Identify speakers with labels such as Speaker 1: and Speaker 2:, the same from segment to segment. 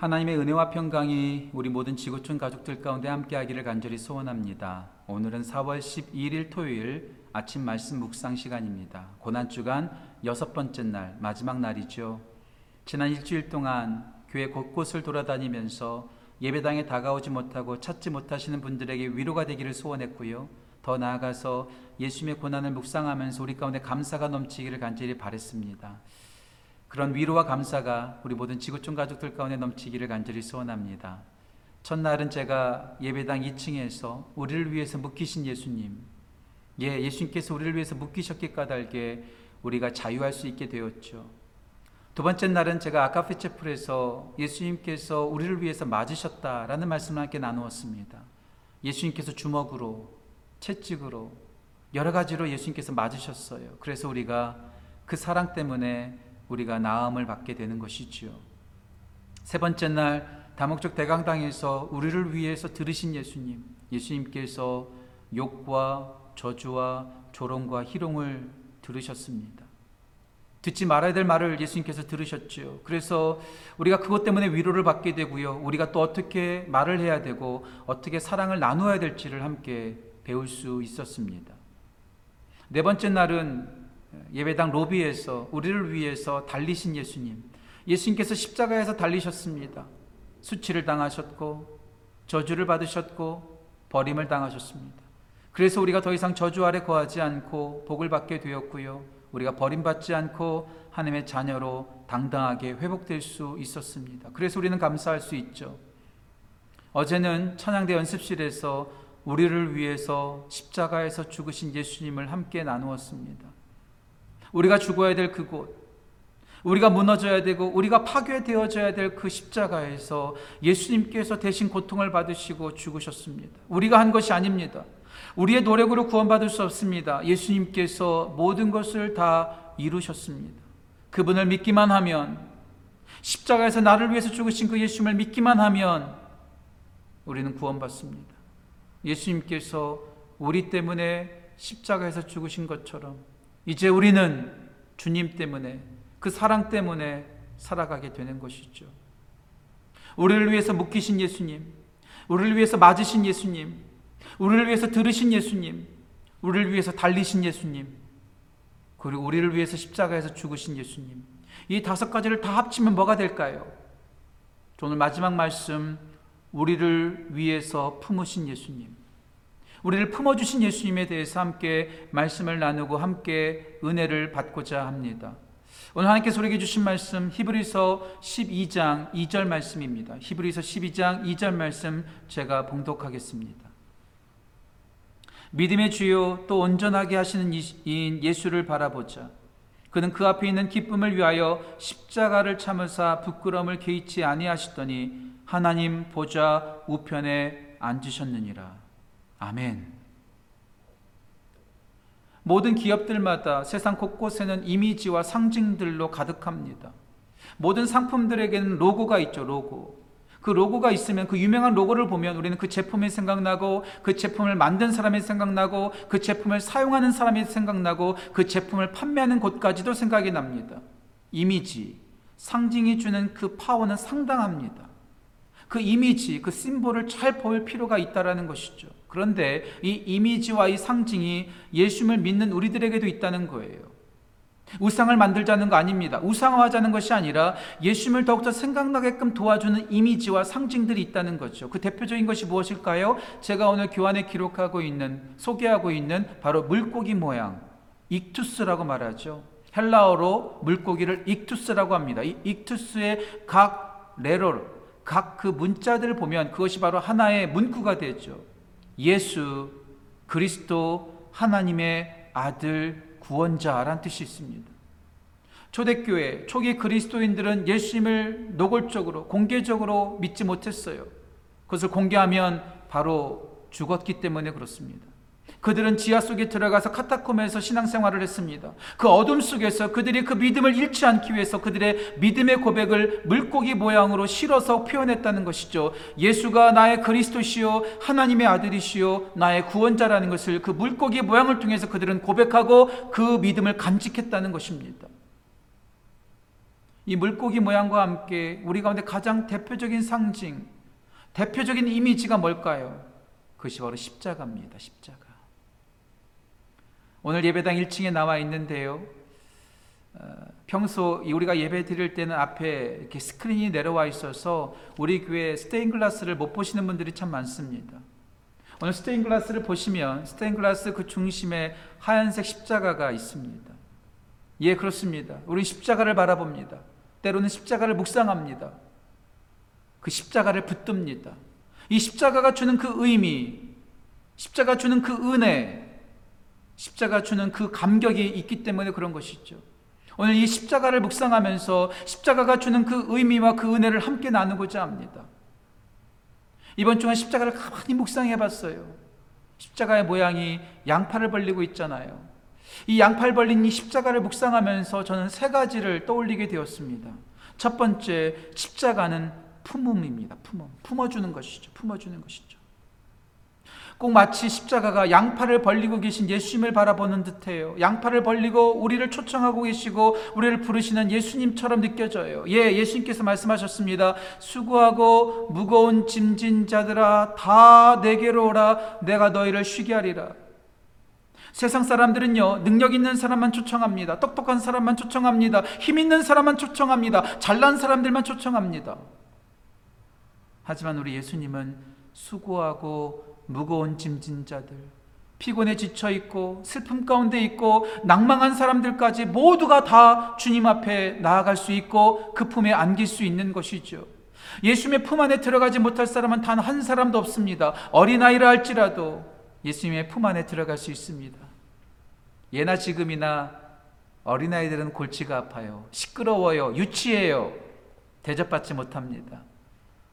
Speaker 1: 하나님의 은혜와 평강이 우리 모든 지구촌 가족들 가운데 함께하기를 간절히 소원합니다. 오늘은 4월 12일 토요일 아침 말씀 묵상 시간입니다. 고난 주간 여섯 번째 날 마지막 날이죠. 지난 일주일 동안 교회 곳곳을 돌아다니면서 예배당에 다가오지 못하고 찾지 못하시는 분들에게 위로가 되기를 소원했고요. 더 나아가서 예수님의 고난을 묵상하면서 우리 가운데 감사가 넘치기를 간절히 바랬습니다. 그런 위로와 감사가 우리 모든 지구촌 가족들 가운데 넘치기를 간절히 소원합니다. 첫날은 제가 예배당 2층에서 우리를 위해서 묶이신 예수님, 예, 예수님께서 우리를 위해서 묶이셨기 까닭에 우리가 자유할 수 있게 되었죠. 두 번째 날은 제가 아카페 채플에서 예수님께서 우리를 위해서 맞으셨다라는 말씀을 함께 나누었습니다. 예수님께서 주먹으로, 채찍으로, 여러 가지로 예수님께서 맞으셨어요. 그래서 우리가 그 사랑 때문에 우리가 나음을 받게 되는 것이지요. 세 번째 날 다목적 대강당에서 우리를 위해서 들으신 예수님, 예수님께서 욕과 저주와 조롱과 희롱을 들으셨습니다. 듣지 말아야 될 말을 예수님께서 들으셨죠. 그래서 우리가 그것 때문에 위로를 받게 되고요. 우리가 또 어떻게 말을 해야 되고 어떻게 사랑을 나누어야 될지를 함께 배울 수 있었습니다. 네 번째 날은 예배당 로비에서 우리를 위해서 달리신 예수님. 예수님께서 십자가에서 달리셨습니다. 수치를 당하셨고 저주를 받으셨고 버림을 당하셨습니다. 그래서 우리가 더 이상 저주 아래 거하지 않고 복을 받게 되었고요. 우리가 버림받지 않고 하나님의 자녀로 당당하게 회복될 수 있었습니다. 그래서 우리는 감사할 수 있죠. 어제는 찬양대 연습실에서 우리를 위해서 십자가에서 죽으신 예수님을 함께 나누었습니다. 우리가 죽어야 될 그곳, 우리가 무너져야 되고 우리가 파괴되어져야 될 그 십자가에서 예수님께서 대신 고통을 받으시고 죽으셨습니다. 우리가 한 것이 아닙니다. 우리의 노력으로 구원받을 수 없습니다. 예수님께서 모든 것을 다 이루셨습니다. 그분을 믿기만 하면 십자가에서 나를 위해서 죽으신 그 예수님을 믿기만 하면 우리는 구원받습니다. 예수님께서 우리 때문에 십자가에서 죽으신 것처럼 이제 우리는 주님 때문에 그 사랑 때문에 살아가게 되는 것이죠. 우리를 위해서 묶이신 예수님, 우리를 위해서 맞으신 예수님, 우리를 위해서 들으신 예수님, 우리를 위해서 달리신 예수님, 그리고 우리를 위해서 십자가에서 죽으신 예수님. 이 다섯 가지를 다 합치면 뭐가 될까요? 오늘 마지막 말씀, 우리를 위해서 품으신 예수님. 우리를 품어주신 예수님에 대해서 함께 말씀을 나누고 함께 은혜를 받고자 합니다. 오늘 하나님께서 우리에게 주신 말씀 히브리서 12장 2절 말씀입니다. 히브리서 12장 2절 말씀 제가 봉독하겠습니다. 믿음의 주요 또 온전하게 하시는 이인 예수를 바라보자. 그는 그 앞에 있는 기쁨을 위하여 십자가를 참으사 부끄러움을 개의치 아니하시더니 하나님 보좌 우편에 앉으셨느니라. 아멘. 모든 기업들마다 세상 곳곳에는 이미지와 상징들로 가득합니다. 모든 상품들에게는 로고가 있죠, 로고. 그 로고가 있으면 그 유명한 로고를 보면 우리는 그 제품이 생각나고 그 제품을 만든 사람이 생각나고 그 제품을 사용하는 사람이 생각나고 그 제품을 판매하는 곳까지도 생각이 납니다. 이미지, 상징이 주는 그 파워는 상당합니다. 그 이미지, 그 심볼을 잘 보일 필요가 있다라는 것이죠. 그런데 이 이미지와 이 상징이 예수님을 믿는 우리들에게도 있다는 거예요. 우상을 만들자는 거 아닙니다. 우상화하자는 것이 아니라 예수님을 더욱더 생각나게끔 도와주는 이미지와 상징들이 있다는 거죠. 그 대표적인 것이 무엇일까요? 제가 오늘 교환에 기록하고 있는, 소개하고 있는 바로 물고기 모양, 익투스라고 말하죠. 헬라어로 물고기를 익투스라고 합니다. 이 익투스의 각 레롤, 각 그 문자들을 보면 그것이 바로 하나의 문구가 되죠. 예수 그리스도 하나님의 아들 구원자란 뜻이 있습니다. 초대교회 초기 그리스도인들은 예수님을 노골적으로 공개적으로 믿지 못했어요. 그것을 공개하면 바로 죽었기 때문에 그렇습니다. 그들은 지하 속에 들어가서 카타콤에서 신앙생활을 했습니다. 그 어둠 속에서 그들이 그 믿음을 잃지 않기 위해서 그들의 믿음의 고백을 물고기 모양으로 실어서 표현했다는 것이죠. 예수가 나의 그리스도시요 하나님의 아들이시요 나의 구원자라는 것을 그 물고기 모양을 통해서 그들은 고백하고 그 믿음을 간직했다는 것입니다. 이 물고기 모양과 함께 우리 가운데 가장 대표적인 상징, 대표적인 이미지가 뭘까요? 그것이 바로 십자가입니다. 십자가. 오늘 예배당 1층에 나와 있는데요. 어, 평소 우리가 예배 드릴 때는 앞에 이렇게 스크린이 내려와 있어서 우리 교회 스테인글라스를 못 보시는 분들이 참 많습니다. 오늘 스테인글라스를 보시면 스테인글라스 그 중심에 하얀색 십자가가 있습니다. 예, 그렇습니다. 우리 십자가를 바라봅니다. 때로는 십자가를 묵상합니다. 그 십자가를 붙듭니다. 이 십자가가 주는 그 의미, 십자가 주는 그 은혜, 십자가 주는 그 감격이 있기 때문에 그런 것이죠. 오늘 이 십자가를 묵상하면서 십자가가 주는 그 의미와 그 은혜를 함께 나누고자 합니다. 이번 주간 십자가를 가만히 묵상해 봤어요. 십자가의 모양이 양팔을 벌리고 있잖아요. 이 양팔 벌린 이 십자가를 묵상하면서 저는 세 가지를 떠올리게 되었습니다. 첫 번째, 십자가는 품음입니다. 품음. 품어주는 것이죠. 품어주는 것이죠. 꼭 마치 십자가가 양팔을 벌리고 계신 예수님을 바라보는 듯해요. 양팔을 벌리고 우리를 초청하고 계시고 우리를 부르시는 예수님처럼 느껴져요. 예, 예수님께서 말씀하셨습니다. 수고하고 무거운 짐진 자들아 다 내게로 오라 내가 너희를 쉬게 하리라. 세상 사람들은요, 능력 있는 사람만 초청합니다. 똑똑한 사람만 초청합니다. 힘 있는 사람만 초청합니다. 잘난 사람들만 초청합니다. 하지만 우리 예수님은 수고하고 무거운 짐진 자들, 피곤에 지쳐 있고 슬픔 가운데 있고 낭망한 사람들까지 모두가 다 주님 앞에 나아갈 수 있고 그 품에 안길 수 있는 것이죠. 예수님의 품 안에 들어가지 못할 사람은 단 한 사람도 없습니다. 어린아이라 할지라도 예수님의 품 안에 들어갈 수 있습니다. 예나 지금이나 어린아이들은 골치가 아파요. 시끄러워요. 유치해요. 대접받지 못합니다.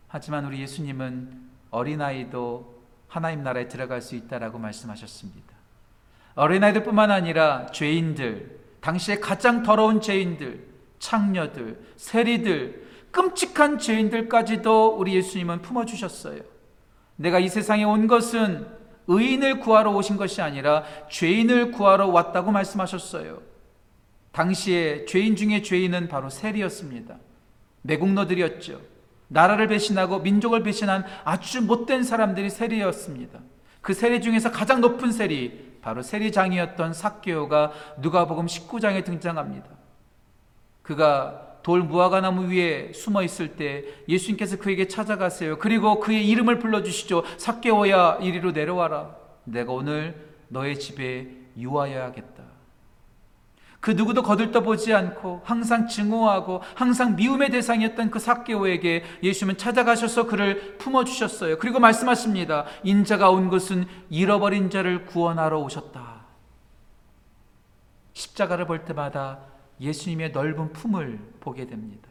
Speaker 1: 하지만 우리 예수님은 어린아이도 하나님 나라에 들어갈 수 있다라고 말씀하셨습니다. 어린아이들뿐만 아니라 죄인들, 당시에 가장 더러운 죄인들, 창녀들, 세리들, 끔찍한 죄인들까지도 우리 예수님은 품어주셨어요. 내가 이 세상에 온 것은 의인을 구하러 오신 것이 아니라 죄인을 구하러 왔다고 말씀하셨어요. 당시에 죄인 중에 죄인은 바로 세리였습니다. 매국노들이었죠. 나라를 배신하고 민족을 배신한 아주 못된 사람들이 세리였습니다. 그 세리 중에서 가장 높은 세리, 바로 세리장이었던 삭개오가 누가복음 19장에 등장합니다. 그가 돌 무화과 나무 위에 숨어 있을 때 예수님께서 그에게 찾아가세요. 그리고 그의 이름을 불러주시죠. 삭개오야 이리로 내려와라. 내가 오늘 너의 집에 유하여야겠다. 그 누구도 거들떠보지 않고 항상 증오하고 항상 미움의 대상이었던 그 삭개오에게 예수님은 찾아가셔서 그를 품어주셨어요. 그리고 말씀하십니다. 인자가 온 것은 잃어버린 자를 구원하러 오셨다. 십자가를 볼 때마다 예수님의 넓은 품을 보게 됩니다.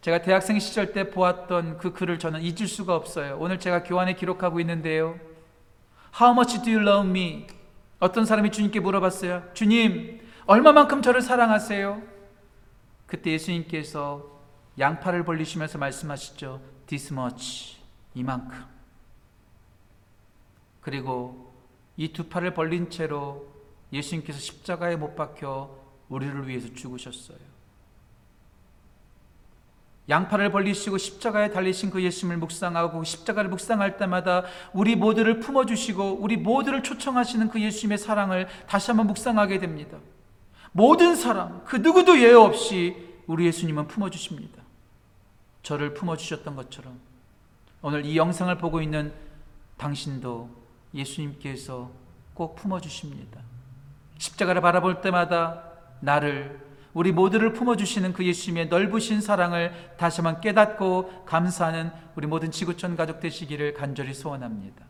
Speaker 1: 제가 대학생 시절 때 보았던 그 글을 저는 잊을 수가 없어요. 오늘 제가 교환에 기록하고 있는데요. How much do you love me? 어떤 사람이 주님께 물어봤어요. 주님, 얼마만큼 저를 사랑하세요? 그때 예수님께서 양팔을 벌리시면서 말씀하시죠. This much. 이만큼. 그리고 이 두 팔을 벌린 채로 예수님께서 십자가에 못 박혀 우리를 위해서 죽으셨어요. 양팔을 벌리시고 십자가에 달리신 그 예수님을 묵상하고 십자가를 묵상할 때마다 우리 모두를 품어주시고 우리 모두를 초청하시는 그 예수님의 사랑을 다시 한번 묵상하게 됩니다. 모든 사람, 그 누구도 예외 없이 우리 예수님은 품어주십니다. 저를 품어주셨던 것처럼 오늘 이 영상을 보고 있는 당신도 예수님께서 꼭 품어주십니다. 십자가를 바라볼 때마다 나를 우리 모두를 품어주시는 그 예수님의 넓으신 사랑을 다시 한번 깨닫고 감사하는 우리 모든 지구촌 가족 되시기를 간절히 소원합니다.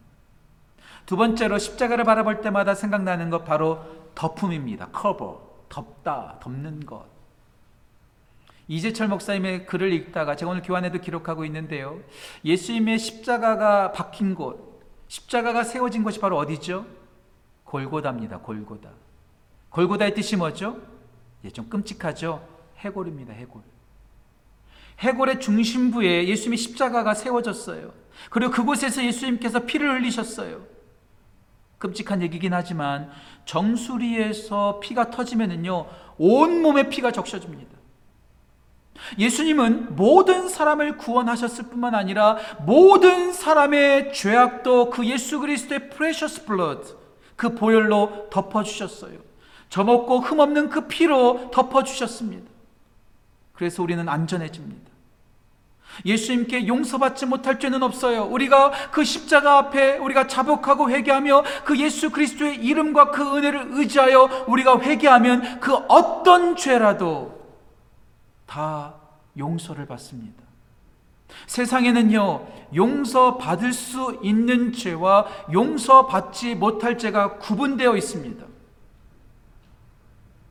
Speaker 1: 두 번째로 십자가를 바라볼 때마다 생각나는 것 바로 덮음입니다. 커버, 덮다, 덮는 것. 이재철 목사님의 글을 읽다가 제가 오늘 교환에도 기록하고 있는데요. 예수님의 십자가가 박힌 곳, 십자가가 세워진 곳이 바로 어디죠? 골고다입니다. 골고다. 골고다의 뜻이 뭐죠? 예, 좀 끔찍하죠? 해골입니다, 해골. 해골의 중심부에 예수님의 십자가가 세워졌어요. 그리고 그곳에서 예수님께서 피를 흘리셨어요. 끔찍한 얘기긴 하지만 정수리에서 피가 터지면은요, 온몸에 피가 적셔집니다. 예수님은 모든 사람을 구원하셨을 뿐만 아니라 모든 사람의 죄악도 그 예수 그리스도의 precious blood 그 보혈로 덮어 주셨어요. 점없고 흠없는 그 피로 덮어 주셨습니다. 그래서 우리는 안전해집니다. 예수님께 용서받지 못할 죄는 없어요. 우리가 그 십자가 앞에 우리가 자복하고 회개하며 그 예수 그리스도의 이름과 그 은혜를 의지하여 우리가 회개하면 그 어떤 죄라도 다 용서를 받습니다. 세상에는요, 용서받을 수 있는 죄와 용서받지 못할 죄가 구분되어 있습니다.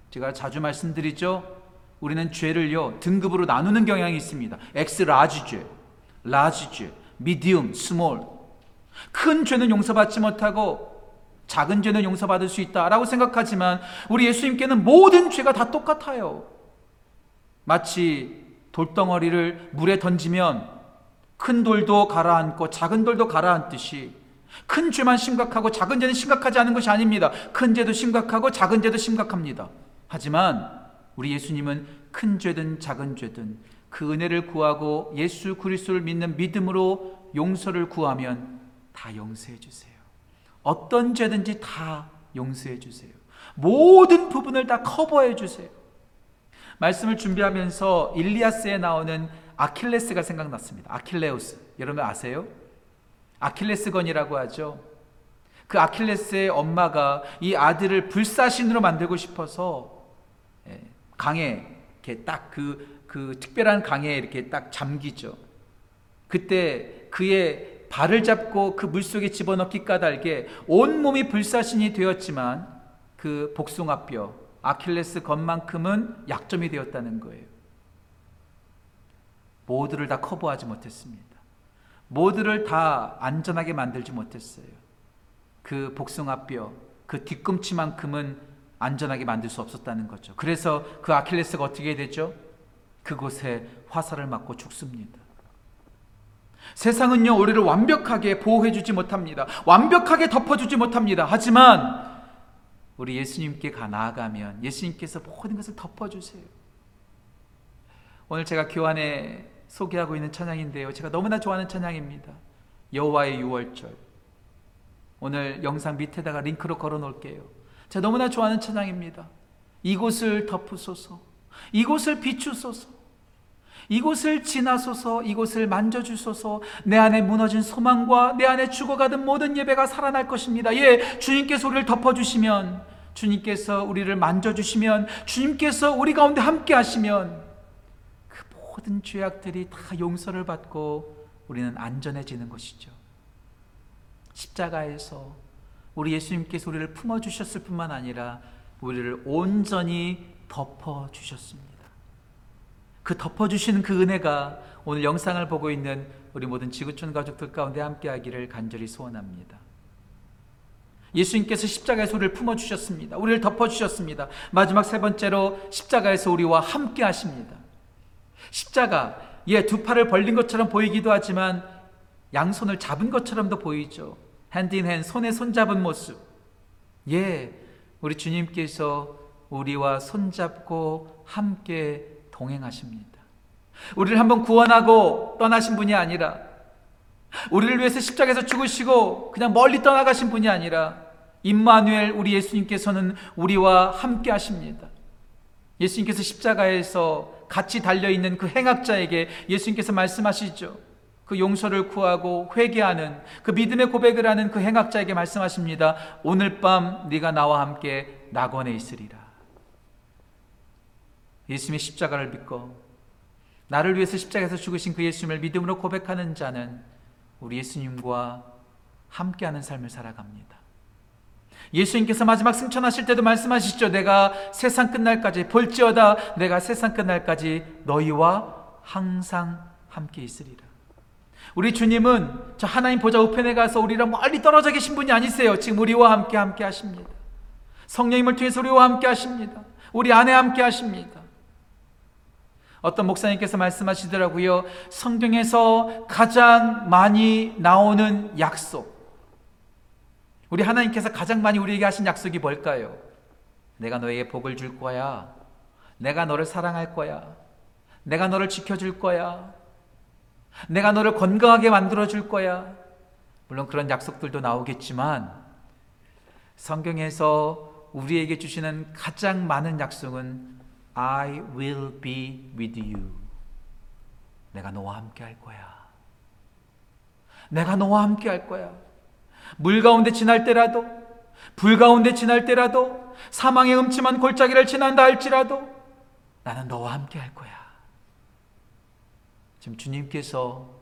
Speaker 1: 제가 자주 말씀드리죠. 우리는 죄를요, 등급으로 나누는 경향이 있습니다. X large 죄, large 죄, medium, small. 큰 죄는 용서받지 못하고 작은 죄는 용서받을 수 있다라고 생각하지만 우리 예수님께는 모든 죄가 다 똑같아요. 마치 돌덩어리를 물에 던지면 큰 돌도 가라앉고 작은 돌도 가라앉듯이 큰 죄만 심각하고 작은 죄는 심각하지 않은 것이 아닙니다. 큰 죄도 심각하고 작은 죄도 심각합니다. 하지만 우리 예수님은 큰 죄든 작은 죄든 그 은혜를 구하고 예수 그리스도를 믿는 믿음으로 용서를 구하면 다 용서해 주세요. 어떤 죄든지 다 용서해 주세요. 모든 부분을 다 커버해 주세요. 말씀을 준비하면서 일리아스에 나오는 아킬레스가 생각났습니다. 아킬레우스. 여러분 아세요? 아킬레스건이라고 하죠. 그 아킬레스의 엄마가 이 아들을 불사신으로 만들고 싶어서 예, 강에 이렇게 딱그그 특별한 강에 이렇게 딱 잠기죠. 그때 그의 발을 잡고 그 물속에 집어넣기 까닭에 온 몸이 불사신이 되었지만 그 복숭아뼈 아킬레스 건만큼은 약점이 되었다는 거예요. 모두를 다 커버하지 못했습니다. 모두를 다 안전하게 만들지 못했어요. 그 복숭아뼈, 그 뒤꿈치만큼은 안전하게 만들 수 없었다는 거죠. 그래서 그 아킬레스가 어떻게 되죠? 그곳에 화살을 맞고 죽습니다. 세상은요, 우리를 완벽하게 보호해주지 못합니다. 완벽하게 덮어주지 못합니다. 하지만 우리 예수님께 가 나아가면 예수님께서 모든 것을 덮어주세요. 오늘 제가 교환에 소개하고 있는 찬양인데요. 제가 너무나 좋아하는 찬양입니다. 여호와의 유월절. 오늘 영상 밑에다가 링크로 걸어 놓을게요. 제가 너무나 좋아하는 찬양입니다. 이곳을 덮으소서. 이곳을 비추소서. 이곳을 지나소서. 이곳을 만져주소서. 내 안에 무너진 소망과 내 안에 죽어가던 모든 예배가 살아날 것입니다. 예, 주님께서 우리를 덮어주시면, 주님께서 우리를 만져주시면, 주님께서 우리 가운데 함께 하시면, 그 모든 죄악들이 다 용서를 받고 우리는 안전해지는 것이죠. 십자가에서 우리 예수님께서 우리를 품어주셨을 뿐만 아니라 우리를 온전히 덮어주셨습니다. 그 덮어주시는 그 은혜가 오늘 영상을 보고 있는 우리 모든 지구촌 가족들 가운데 함께하기를 간절히 소원합니다. 예수님께서 십자가에서 우리를 품어주셨습니다. 우리를 덮어주셨습니다. 마지막 세 번째로 십자가에서 우리와 함께 하십니다. 십자가, 예, 두 팔을 벌린 것처럼 보이기도 하지만 양손을 잡은 것처럼도 보이죠. 핸드인핸 손에 손잡은 모습. 예, 우리 주님께서 우리와 손잡고 함께 동행하십니다. 우리를 한번 구원하고 떠나신 분이 아니라 우리를 위해서 십자가에서 죽으시고 그냥 멀리 떠나가신 분이 아니라 임마누엘 우리 예수님께서는 우리와 함께 하십니다. 예수님께서 십자가에서 같이 달려 있는 그 행악자에게 예수님께서 말씀하시죠. 그 용서를 구하고 회개하는 그 믿음의 고백을 하는 그 행악자에게 말씀하십니다. 오늘 밤 네가 나와 함께 낙원에 있으리라. 예수님의 십자가를 믿고 나를 위해서 십자가에서 죽으신 그 예수님을 믿음으로 고백하는 자는 우리 예수님과 함께하는 삶을 살아갑니다. 예수님께서 마지막 승천하실 때도 말씀하시죠. 내가 세상 끝날까지 볼지어다 내가 세상 끝날까지 너희와 항상 함께 있으리라. 우리 주님은 저 하나님 보좌 우편에 가서 우리랑 멀리 떨어져 계신 분이 아니세요. 지금 우리와 함께 함께 하십니다. 성령님을 통해서 우리와 함께 하십니다. 우리 안에 함께 하십니다. 어떤 목사님께서 말씀하시더라고요. 성경에서 가장 많이 나오는 약속. 우리 하나님께서 가장 많이 우리에게 하신 약속이 뭘까요? 내가 너에게 복을 줄 거야. 내가 너를 사랑할 거야. 내가 너를 지켜줄 거야. 내가 너를 건강하게 만들어 줄 거야. 물론 그런 약속들도 나오겠지만 성경에서 우리에게 주시는 가장 많은 약속은 I will be with you. 내가 너와 함께 할 거야. 내가 너와 함께 할 거야. 물 가운데 지날 때라도, 불 가운데 지날 때라도, 사망의 음침한 골짜기를 지난다 할지라도, 나는 너와 함께 할 거야. 지금 주님께서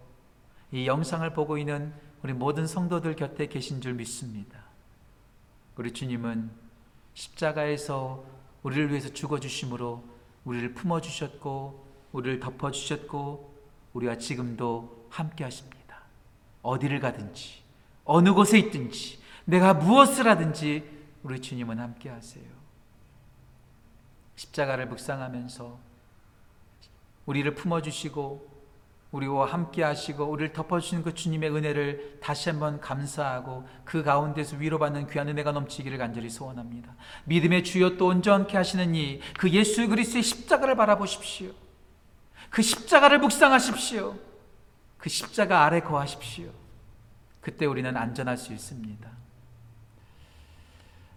Speaker 1: 이 영상을 보고 있는 우리 모든 성도들 곁에 계신 줄 믿습니다. 우리 주님은 십자가에서 우리를 위해서 죽어주심으로 우리를 품어주셨고, 우리를 덮어주셨고, 우리와 지금도 함께 하십니다. 어디를 가든지, 어느 곳에 있든지, 내가 무엇을 하든지, 우리 주님은 함께 하세요. 십자가를 묵상하면서 우리를 품어주시고, 우리와 함께 하시고 우리를 덮어주시는 그 주님의 은혜를 다시 한번 감사하고 그 가운데서 위로받는 귀한 은혜가 넘치기를 간절히 소원합니다. 믿음의 주여 또 온전케 하시는 이 그 예수 그리스도의 십자가를 바라보십시오. 그 십자가를 묵상하십시오. 그 십자가 아래 거하십시오. 그때 우리는 안전할 수 있습니다.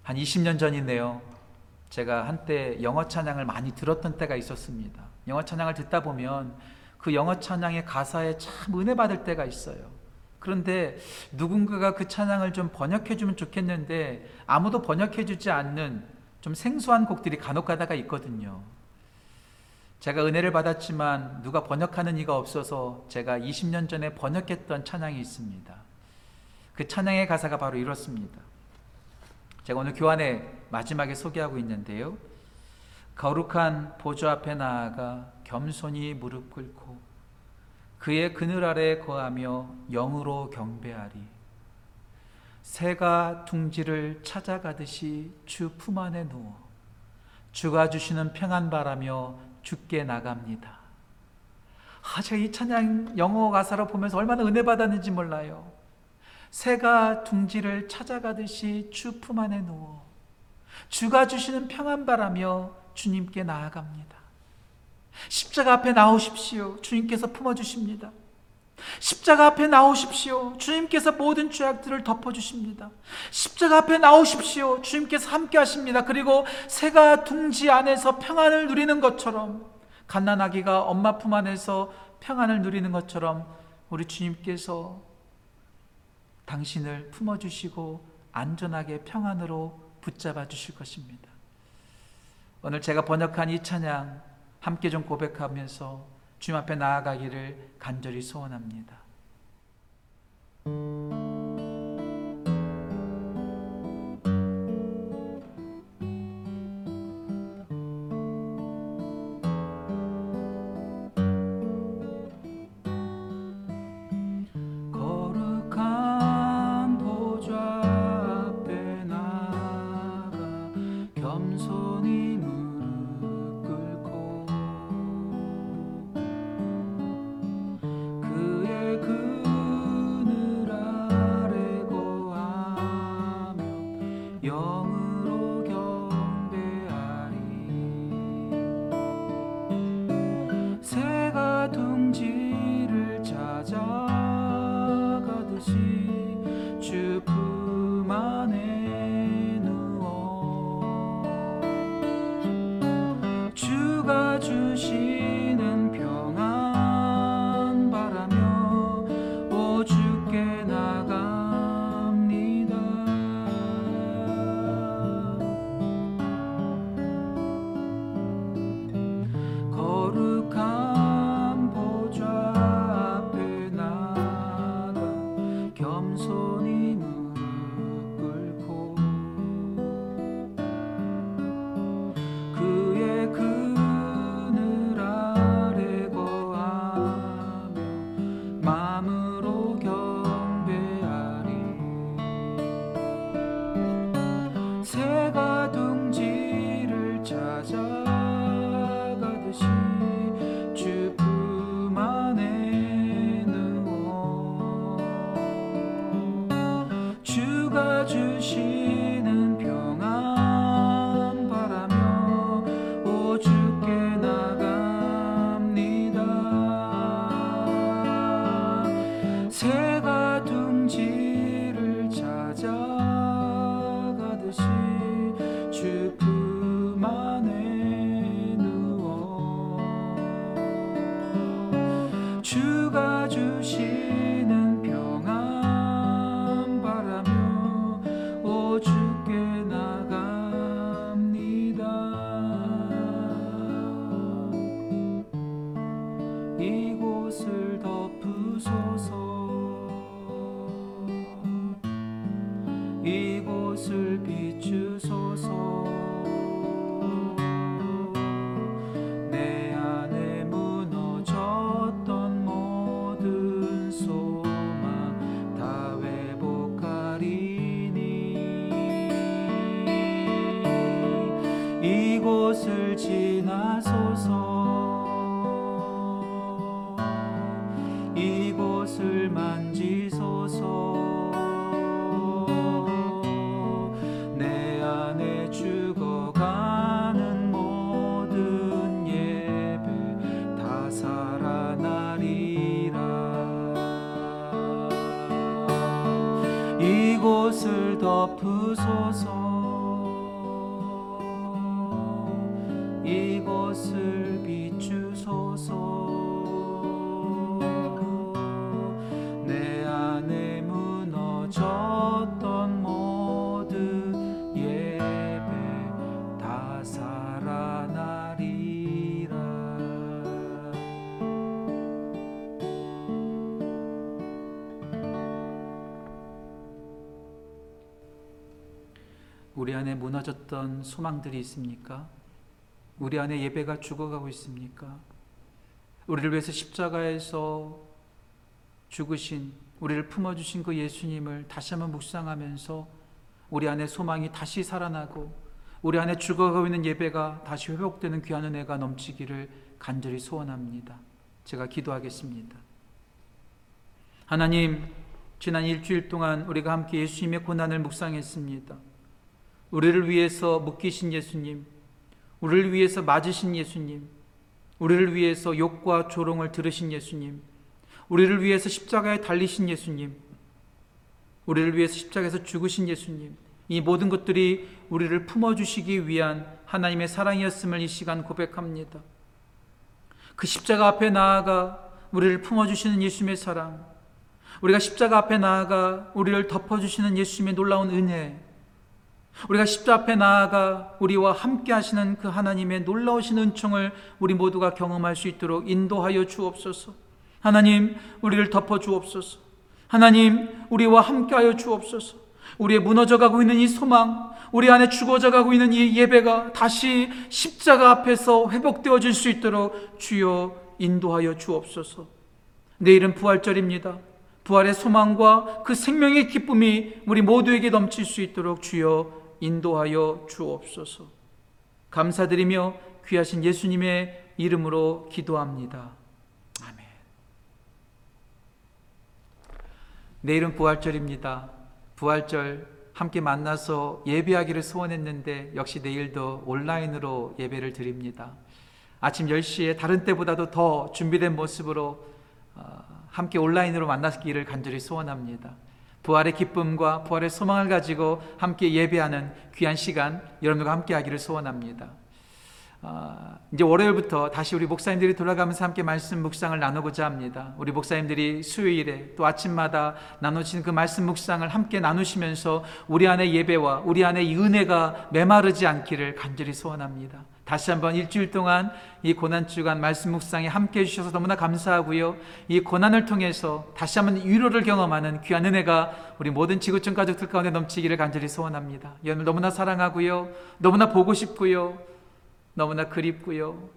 Speaker 1: 한 20년 전인데요. 제가 한때 영어 찬양을 많이 들었던 때가 있었습니다. 영어 찬양을 듣다 보면 그 영어 찬양의 가사에 참 은혜 받을 때가 있어요. 그런데 누군가가 그 찬양을 좀 번역해 주면 좋겠는데 아무도 번역해 주지 않는 좀 생소한 곡들이 간혹 가다가 있거든요. 제가 은혜를 받았지만 누가 번역하는 이가 없어서 제가 20년 전에 번역했던 찬양이 있습니다. 그 찬양의 가사가 바로 이렇습니다. 제가 오늘 교환의 마지막에 소개하고 있는데요. 거룩한 보좌 앞에 나아가 겸손히 무릎 꿇고 그의 그늘 아래 거하며 영으로 경배하리. 새가 둥지를 찾아가듯이 주 품 안에 누워 주가 주시는 평안 바라며 죽게 나갑니다. 아, 제가 이 찬양 영어 가사로 보면서 얼마나 은혜 받았는지 몰라요. 새가 둥지를 찾아가듯이 주 품 안에 누워 주가 주시는 평안 바라며 주님께 나아갑니다. 십자가 앞에 나오십시오. 주님께서 품어주십니다. 십자가 앞에 나오십시오. 주님께서 모든 죄악들을 덮어주십니다. 십자가 앞에 나오십시오. 주님께서 함께 하십니다. 그리고 새가 둥지 안에서 평안을 누리는 것처럼, 갓난아기가 엄마 품 안에서 평안을 누리는 것처럼, 우리 주님께서 당신을 품어주시고 안전하게 평안으로 붙잡아 주실 것입니다. 오늘 제가 번역한 이 찬양 함께 좀 고백하면서 주님 앞에 나아가기를 간절히 소원합니다. 이곳 무너졌던 소망들이 있습니까? 우리 안에 예배가 죽어가고 있습니까? 우리를 위해서 십자가에서 죽으신 우리를 품어주신 그 예수님을 다시 한번 묵상하면서 우리 안에 소망이 다시 살아나고 우리 안에 죽어가고 있는 예배가 다시 회복되는 귀한 은혜가 넘치기를 간절히 소원합니다. 제가 기도하겠습니다. 하나님, 지난 일주일 동안 우리가 함께 예수님의 고난을 묵상했습니다. 우리를 위해서 묶이신 예수님, 우리를 위해서 맞으신 예수님, 우리를 위해서 욕과 조롱을 들으신 예수님, 우리를 위해서 십자가에 달리신 예수님, 우리를 위해서 십자가에서 죽으신 예수님, 이 모든 것들이 우리를 품어주시기 위한 하나님의 사랑이었음을 이 시간 고백합니다. 그 십자가 앞에 나아가 우리를 품어주시는 예수님의 사랑, 우리가 십자가 앞에 나아가 우리를 덮어주시는 예수님의 놀라운 은혜, 우리가 십자 앞에 나아가 우리와 함께 하시는 그 하나님의 놀라우신 은총을 우리 모두가 경험할 수 있도록 인도하여 주옵소서. 하나님, 우리를 덮어 주옵소서. 하나님, 우리와 함께 하여 주옵소서. 우리의 무너져 가고 있는 이 소망, 우리 안에 죽어져 가고 있는 이 예배가 다시 십자가 앞에서 회복되어질 수 있도록 주여 인도하여 주옵소서. 내일은 부활절입니다. 부활의 소망과 그 생명의 기쁨이 우리 모두에게 넘칠 수 있도록 주여 인도하여 주옵소서. 감사드리며 귀하신 예수님의 이름으로 기도합니다. 아멘. 내일은 부활절입니다. 부활절 함께 만나서 예배하기를 소원했는데 역시 내일도 온라인으로 예배를 드립니다. 아침 10시에 다른 때보다도 더 준비된 모습으로 어, 함께 온라인으로 만나기를 간절히 소원합니다. 부활의 기쁨과 부활의 소망을 가지고 함께 예배하는 귀한 시간 여러분과 함께 하기를 소원합니다. 아, 이제 월요일부터 다시 우리 목사님들이 돌아가면서 함께 말씀 묵상을 나누고자 합니다. 우리 목사님들이 수요일에 또 아침마다 나누신 그 말씀 묵상을 함께 나누시면서 우리 안의 예배와 우리 이 은혜가 메마르지 않기를 간절히 소원합니다. 다시 한번 일주일 동안 이 고난 주간 말씀 묵상에 함께 해주셔서 너무나 감사하고요. 이 고난을 통해서 다시 한번 위로를 경험하는 귀한 은혜가 우리 모든 지구촌 가족들 가운데 넘치기를 간절히 소원합니다. 여러분 너무나 사랑하고요. 너무나 보고 싶고요. 너무나 그립고요.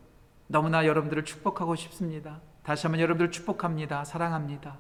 Speaker 1: 너무나 여러분들을 축복하고 싶습니다. 다시 한번 여러분들을 축복합니다. 사랑합니다.